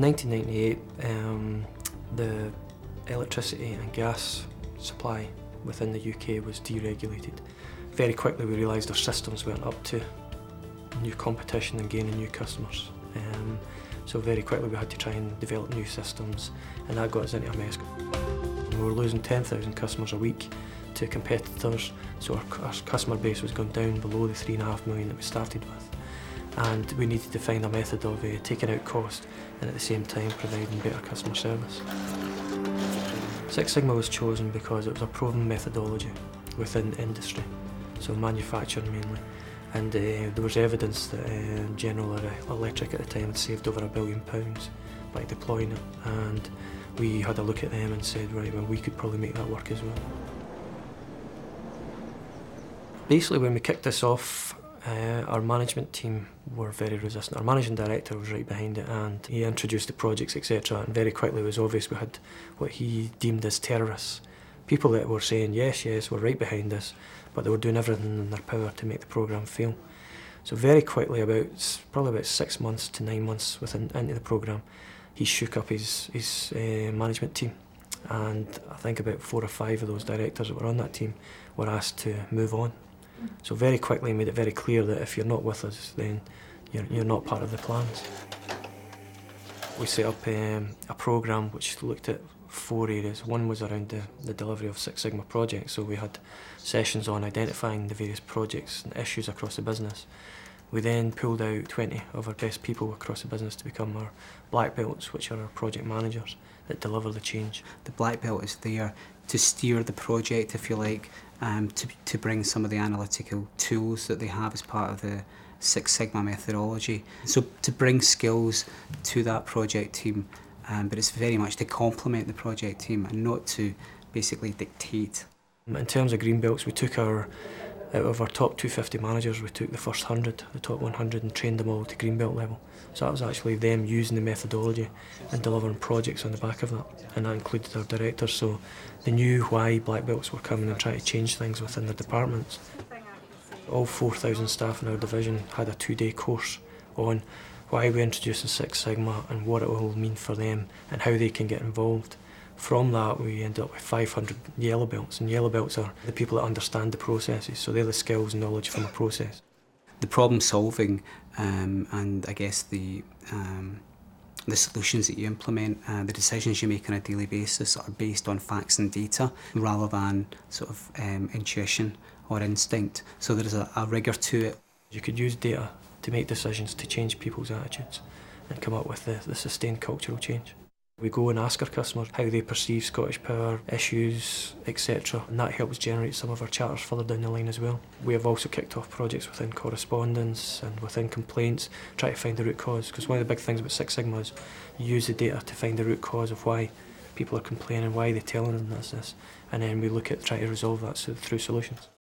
1998, um, the electricity and gas supply within the UK was deregulated. Very quickly we realised our systems weren't up to new competition and gaining new customers. Um, so very quickly we had to try and develop new systems and that got us into a mess. We were losing 10,000 customers a week to competitors, so our, our customer base was going down below the 3.5 million that we started with. And we needed to find a method of uh, taking out cost and at the same time providing better customer service. Six Sigma was chosen because it was a proven methodology within the industry, so manufacturing mainly. And uh, there was evidence that uh, General Electric at the time had saved over a billion pounds by deploying it. And we had a look at them and said, right, well, we could probably make that work as well. Basically, when we kicked this off, uh, our management team were very resistant. Our managing director was right behind it and he introduced the projects, etc. And very quickly it was obvious we had what he deemed as terrorists. People that were saying, yes, yes, we're right behind this, but they were doing everything in their power to make the programme fail. So very quickly, about probably about six months to nine months within into the programme, he shook up his, his uh, management team. And I think about four or five of those directors that were on that team were asked to move on so very quickly made it very clear that if you're not with us, then you're, you're not part of the plans. We set up um, a programme which looked at four areas. One was around the, the delivery of Six Sigma projects, so we had sessions on identifying the various projects and issues across the business. We then pulled out 20 of our best people across the business to become our black belts, which are our project managers that deliver the change. The black belt is there to steer the project, if you like, um, to, to bring some of the analytical tools that they have as part of the Six Sigma methodology. So to bring skills to that project team, um, but it's very much to complement the project team and not to basically dictate. In terms of green belts, we took our out of our top 250 managers, we took the first 100, the top 100, and trained them all to green belt level. So that was actually them using the methodology and delivering projects on the back of that. And that included our directors, so they knew why black belts were coming and trying to change things within their departments. All 4,000 staff in our division had a two-day course on why we introduced the Six Sigma and what it will mean for them and how they can get involved. From that, we ended up with 500 yellow belts, and yellow belts are the people that understand the processes, so they're the skills and knowledge from a process. The problem solving um, and I guess the um, the solutions that you implement, uh, the decisions you make on a daily basis are based on facts and data rather than sort of um, intuition or instinct. So there's a, a rigour to it. You could use data to make decisions to change people's attitudes and come up with the, the sustained cultural change. We go and ask our customers how they perceive Scottish Power, issues, etc. And that helps generate some of our charters further down the line as well. We have also kicked off projects within correspondence and within complaints, try to find the root cause. Because one of the big things about Six Sigma is you use the data to find the root cause of why people are complaining, why they're telling them this. And then we look at trying to resolve that through solutions.